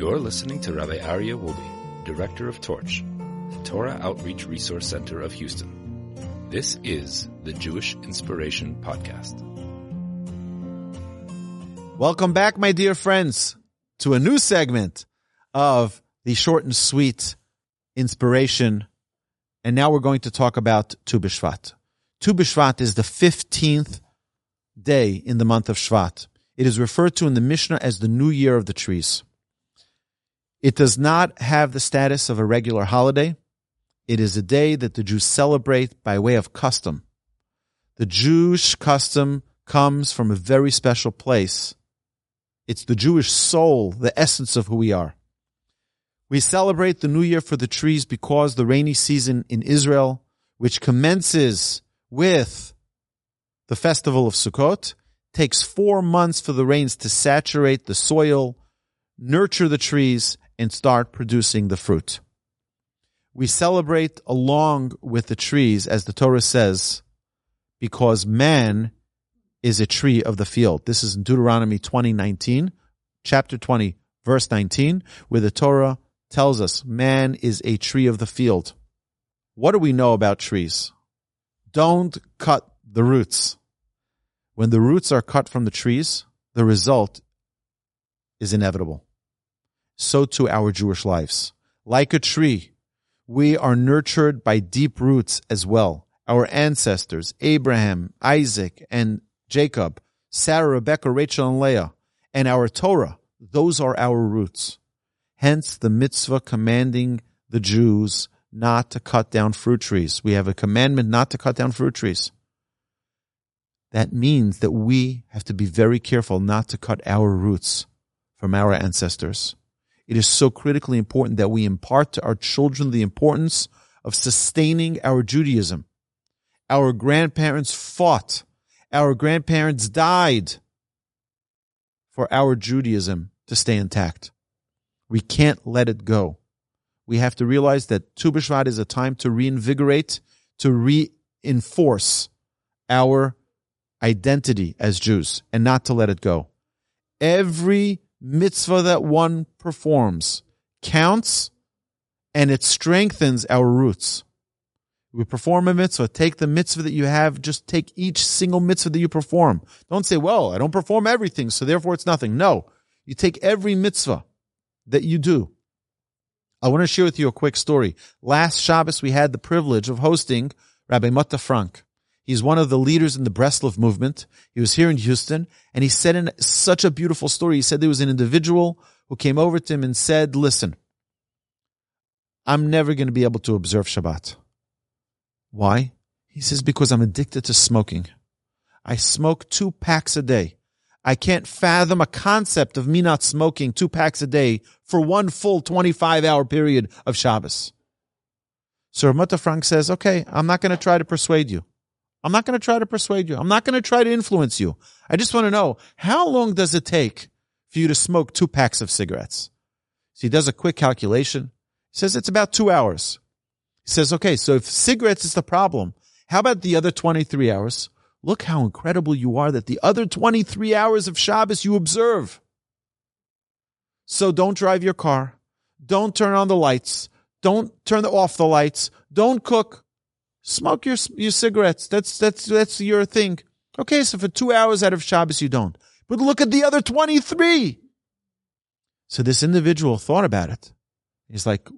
You're listening to Rabbi Aryeh Wolbe, Director of Torch, the Torah Outreach Resource Center of Houston. This is the Jewish Inspiration Podcast. Welcome back, my dear friends, to a new segment of the short and sweet inspiration. And now we're going to talk about Tu B'Shvat. Tu B'Shvat is the 15th day in the month of Shvat. It is referred to in the Mishnah as the New Year of the Trees. It does not have the status of a regular holiday. It is a day that the Jews celebrate by way of custom. The Jewish custom comes from a very special place. It's the Jewish soul, the essence of who we are. We celebrate the new year for the trees because the rainy season in Israel, which commences with the festival of Sukkot, takes four months for the rains to saturate the soil, nurture the trees, and start producing the fruit. We celebrate along with the trees, as the Torah says, because man is a tree of the field. This is in Deuteronomy 20, 19, chapter 20, verse 19, where the Torah tells us man is a tree of the field. What do we know about trees? Don't cut the roots. When the roots are cut from the trees, the result is inevitable so too our Jewish lives. Like a tree, we are nurtured by deep roots as well. Our ancestors, Abraham, Isaac, and Jacob, Sarah, Rebecca, Rachel, and Leah, and our Torah, those are our roots. Hence the mitzvah commanding the Jews not to cut down fruit trees. We have a commandment not to cut down fruit trees. That means that we have to be very careful not to cut our roots from our ancestors. It is so critically important that we impart to our children the importance of sustaining our Judaism. Our grandparents fought. Our grandparents died for our Judaism to stay intact. We can't let it go. We have to realize that Tu B'Shvat is a time to reinvigorate, to reinforce our identity as Jews and not to let it go. Every mitzvah that one performs counts and it strengthens our roots. We perform a mitzvah. Take the mitzvah that you have. Just take each single mitzvah that you perform. Don't say, well, I don't perform everything, so therefore it's nothing. No, you take every mitzvah that you do. I want to share with you a quick story. Last Shabbos, we had the privilege of hosting Rabbi Motta Frank. He's one of the leaders in the Breslov movement. He was here in Houston and he said in such a beautiful story. He said there was an individual who came over to him and said, listen, I'm never going to be able to observe Shabbat. Why? He says, because I'm addicted to smoking. I smoke two packs a day. I can't fathom a concept of me not smoking two packs a day for one full 25 hour period of Shabbos. So Rav Motta Frank says, okay, I'm not going to try to persuade you. I'm not going to try to persuade you. I'm not going to try to influence you. I just want to know how long does it take for you to smoke two packs of cigarettes? So he does a quick calculation. He says it's about two hours. He says, okay, so if cigarettes is the problem, how about the other 23 hours? Look how incredible you are that the other 23 hours of Shabbos you observe. So don't drive your car. Don't turn on the lights. Don't turn off the lights. Don't cook. Smoke your your cigarettes. That's that's that's your thing. Okay, so for two hours out of Shabbos you don't. But look at the other twenty three. So this individual thought about it. He's like,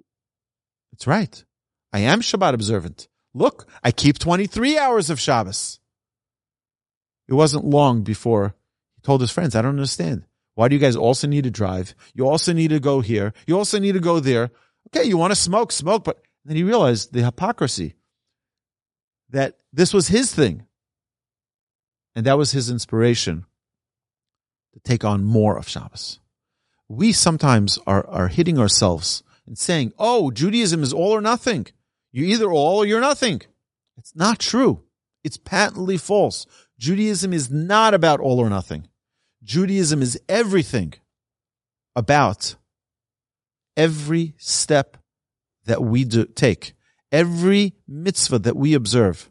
"It's right. I am Shabbat observant. Look, I keep twenty three hours of Shabbos." It wasn't long before he told his friends, "I don't understand. Why do you guys also need to drive? You also need to go here. You also need to go there. Okay, you want to smoke, smoke." But then he realized the hypocrisy that this was his thing. And that was his inspiration to take on more of Shabbos. We sometimes are, are hitting ourselves and saying, oh, Judaism is all or nothing. You're either all or you're nothing. It's not true. It's patently false. Judaism is not about all or nothing. Judaism is everything about every step that we do take Every mitzvah that we observe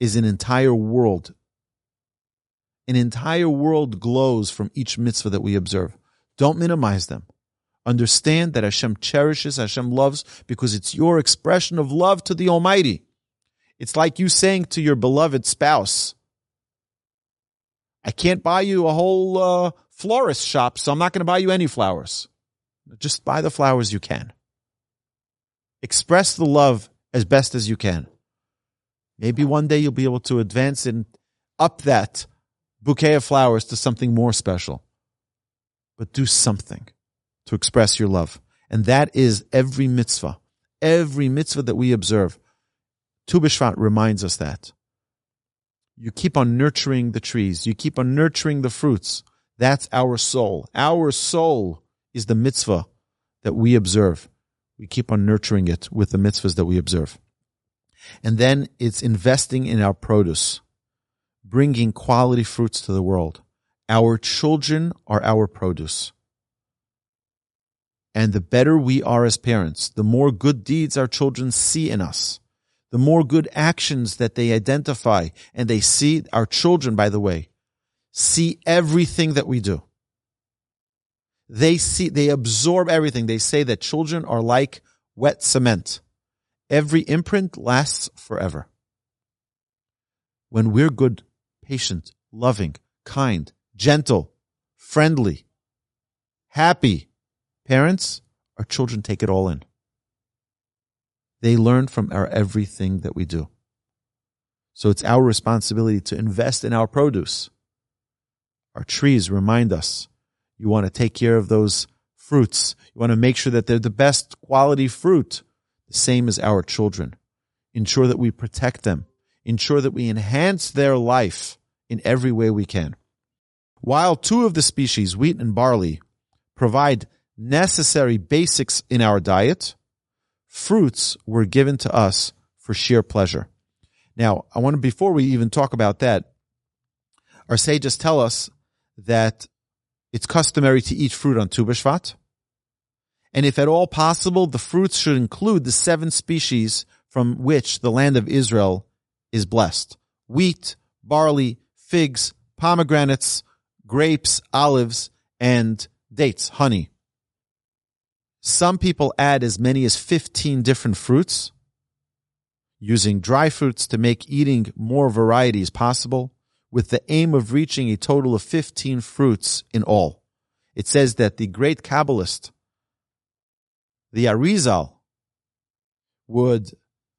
is an entire world. An entire world glows from each mitzvah that we observe. Don't minimize them. Understand that Hashem cherishes, Hashem loves, because it's your expression of love to the Almighty. It's like you saying to your beloved spouse, I can't buy you a whole uh, florist shop, so I'm not going to buy you any flowers. Just buy the flowers you can. Express the love as best as you can. Maybe one day you'll be able to advance and up that bouquet of flowers to something more special. But do something to express your love. And that is every mitzvah. Every mitzvah that we observe. Tu reminds us that. You keep on nurturing the trees. You keep on nurturing the fruits. That's our soul. Our soul is the mitzvah that we observe. We keep on nurturing it with the mitzvahs that we observe. And then it's investing in our produce, bringing quality fruits to the world. Our children are our produce. And the better we are as parents, the more good deeds our children see in us, the more good actions that they identify and they see our children, by the way, see everything that we do. They see, they absorb everything. They say that children are like wet cement. Every imprint lasts forever. When we're good, patient, loving, kind, gentle, friendly, happy parents, our children take it all in. They learn from our everything that we do. So it's our responsibility to invest in our produce. Our trees remind us you want to take care of those fruits. You want to make sure that they're the best quality fruit the same as our children. Ensure that we protect them. Ensure that we enhance their life in every way we can. While two of the species, wheat and barley, provide necessary basics in our diet, fruits were given to us for sheer pleasure. Now, I want to, before we even talk about that, our sages tell us that it's customary to eat fruit on Tu B'Shvat, and if at all possible, the fruits should include the seven species from which the land of Israel is blessed. Wheat, barley, figs, pomegranates, grapes, olives, and dates, honey. Some people add as many as 15 different fruits, using dry fruits to make eating more varieties possible, with the aim of reaching a total of 15 fruits in all. It says that the great Kabbalist, the Arizal would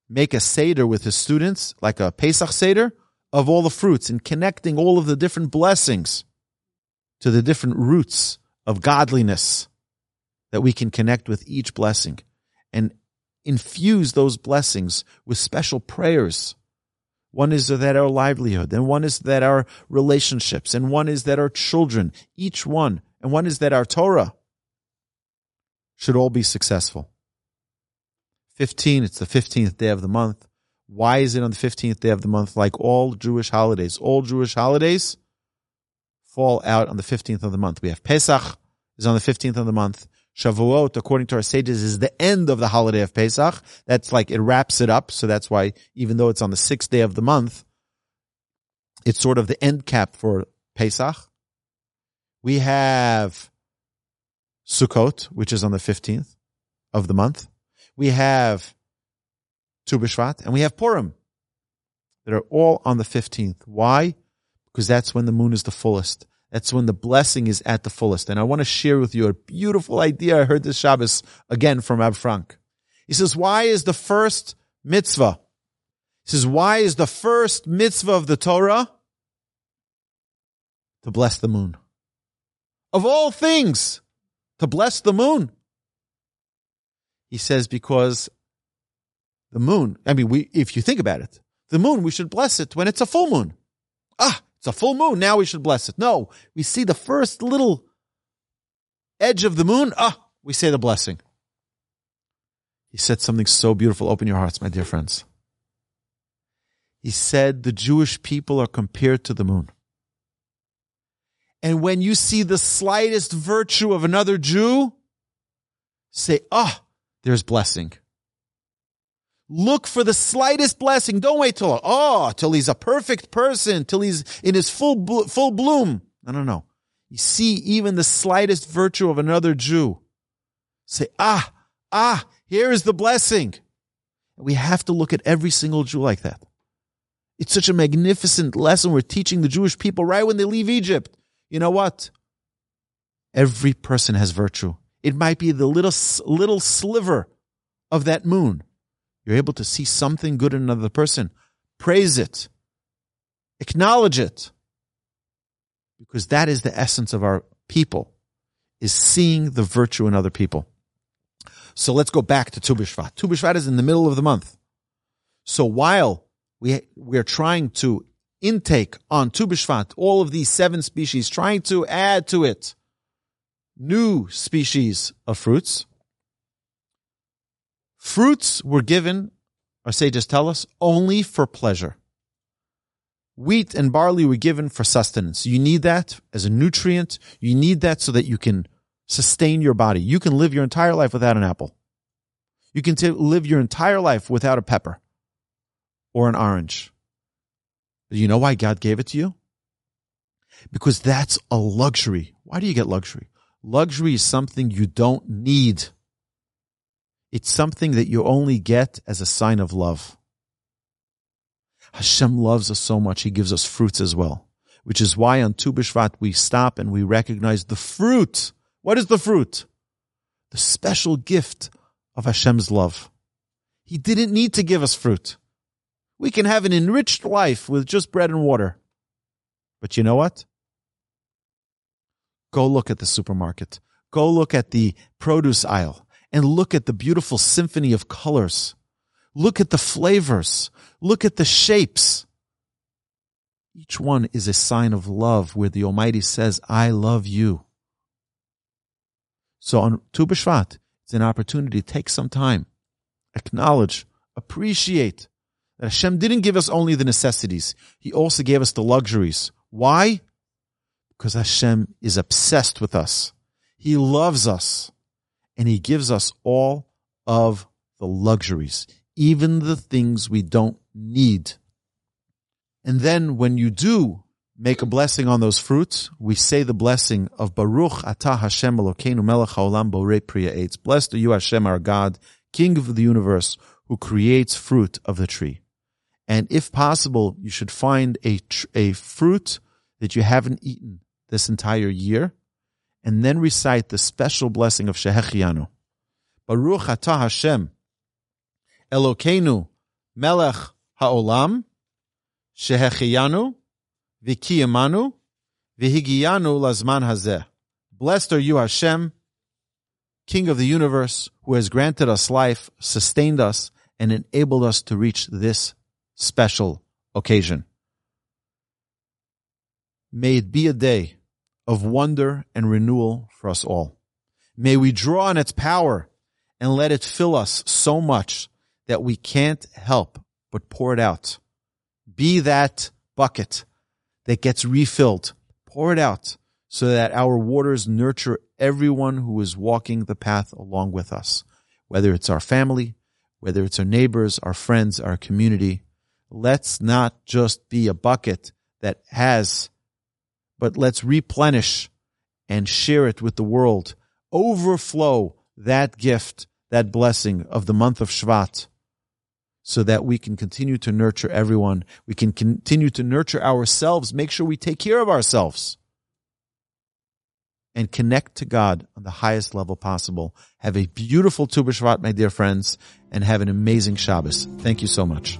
make a Seder with his students, like a Pesach Seder, of all the fruits and connecting all of the different blessings to the different roots of godliness that we can connect with each blessing and infuse those blessings with special prayers. One is that our livelihood, and one is that our relationships, and one is that our children, each one, and one is that our Torah should all be successful. 15, it's the 15th day of the month. Why is it on the 15th day of the month? Like all Jewish holidays, all Jewish holidays fall out on the 15th of the month. We have Pesach is on the 15th of the month. Shavuot, according to our sages, is the end of the holiday of Pesach. That's like it wraps it up. So that's why even though it's on the sixth day of the month, it's sort of the end cap for Pesach. We have Sukkot, which is on the 15th of the month. We have Tu B'Shvat, and we have Purim that are all on the 15th. Why? Because that's when the moon is the fullest. That's when the blessing is at the fullest. And I want to share with you a beautiful idea I heard this Shabbos again from Ab Frank. He says, why is the first mitzvah? He says, why is the first mitzvah of the Torah to bless the moon? Of all things, to bless the moon. He says, because the moon, I mean, we, if you think about it, the moon, we should bless it when it's a full moon. Ah, it's a full moon. Now we should bless it. No, we see the first little edge of the moon. Ah, we say the blessing. He said something so beautiful. Open your hearts, my dear friends. He said the Jewish people are compared to the moon. And when you see the slightest virtue of another Jew, say, ah, oh, there's blessing. Look for the slightest blessing. Don't wait till, oh, till he's a perfect person, till he's in his full, full bloom. No, no, no. you see even the slightest virtue of another Jew, say, ah, ah, here is the blessing. We have to look at every single Jew like that. It's such a magnificent lesson we're teaching the Jewish people right when they leave Egypt. You know what? Every person has virtue. It might be the little, little sliver of that moon. You're able to see something good in another person. Praise it. Acknowledge it. Because that is the essence of our people, is seeing the virtue in other people. So let's go back to Tu B'Shvat. Tu is in the middle of the month. So while we, we're trying to intake on Tu B'Shvat, all of these seven species, trying to add to it new species of fruits, fruits were given, our sages tell us, only for pleasure. Wheat and barley were given for sustenance. You need that as a nutrient. You need that so that you can sustain your body. You can live your entire life without an apple. You can t- live your entire life without a pepper or an orange. Do you know why God gave it to you? Because that's a luxury. Why do you get luxury? Luxury is something you don't need. It's something that you only get as a sign of love. Hashem loves us so much, He gives us fruits as well, which is why on Tu B'Shvat we stop and we recognize the fruit. What is the fruit? The special gift of Hashem's love. He didn't need to give us fruit. We can have an enriched life with just bread and water. But you know what? Go look at the supermarket. Go look at the produce aisle and look at the beautiful symphony of colors. Look at the flavors. Look at the shapes. Each one is a sign of love where the Almighty says, I love you. So on Tu B'Shvat, it's an opportunity to take some time, acknowledge, appreciate that Hashem didn't give us only the necessities. He also gave us the luxuries. Why? Because Hashem is obsessed with us. He loves us and he gives us all of the luxuries, even the things we don't need. And then when you do make a blessing on those fruits, we say the blessing of Baruch Atah Hashem Elokeinu Melech Haolam Borei Pri Ha'eitz. Blessed are you, Hashem, our God, King of the universe, who creates fruit of the tree. And if possible, you should find a, a fruit that you haven't eaten this entire year, and then recite the special blessing of Shehechianu. Baruch atah Hashem, Elokeinu, Melech Haolam, Shehechianu, Vikiyamanu, Vihigiyanu Lazman Hazeh. Blessed are you, Hashem, King of the universe, who has granted us life, sustained us, and enabled us to reach this special occasion. May it be a day of wonder and renewal for us all. May we draw on its power and let it fill us so much that we can't help but pour it out. Be that bucket that gets refilled. Pour it out so that our waters nurture everyone who is walking the path along with us, whether it's our family, whether it's our neighbors, our friends, our community. Let's not just be a bucket that has but let's replenish and share it with the world. Overflow that gift, that blessing of the month of Shvat so that we can continue to nurture everyone. We can continue to nurture ourselves, make sure we take care of ourselves and connect to God on the highest level possible. Have a beautiful Tu B'Shvat, my dear friends, and have an amazing Shabbos. Thank you so much.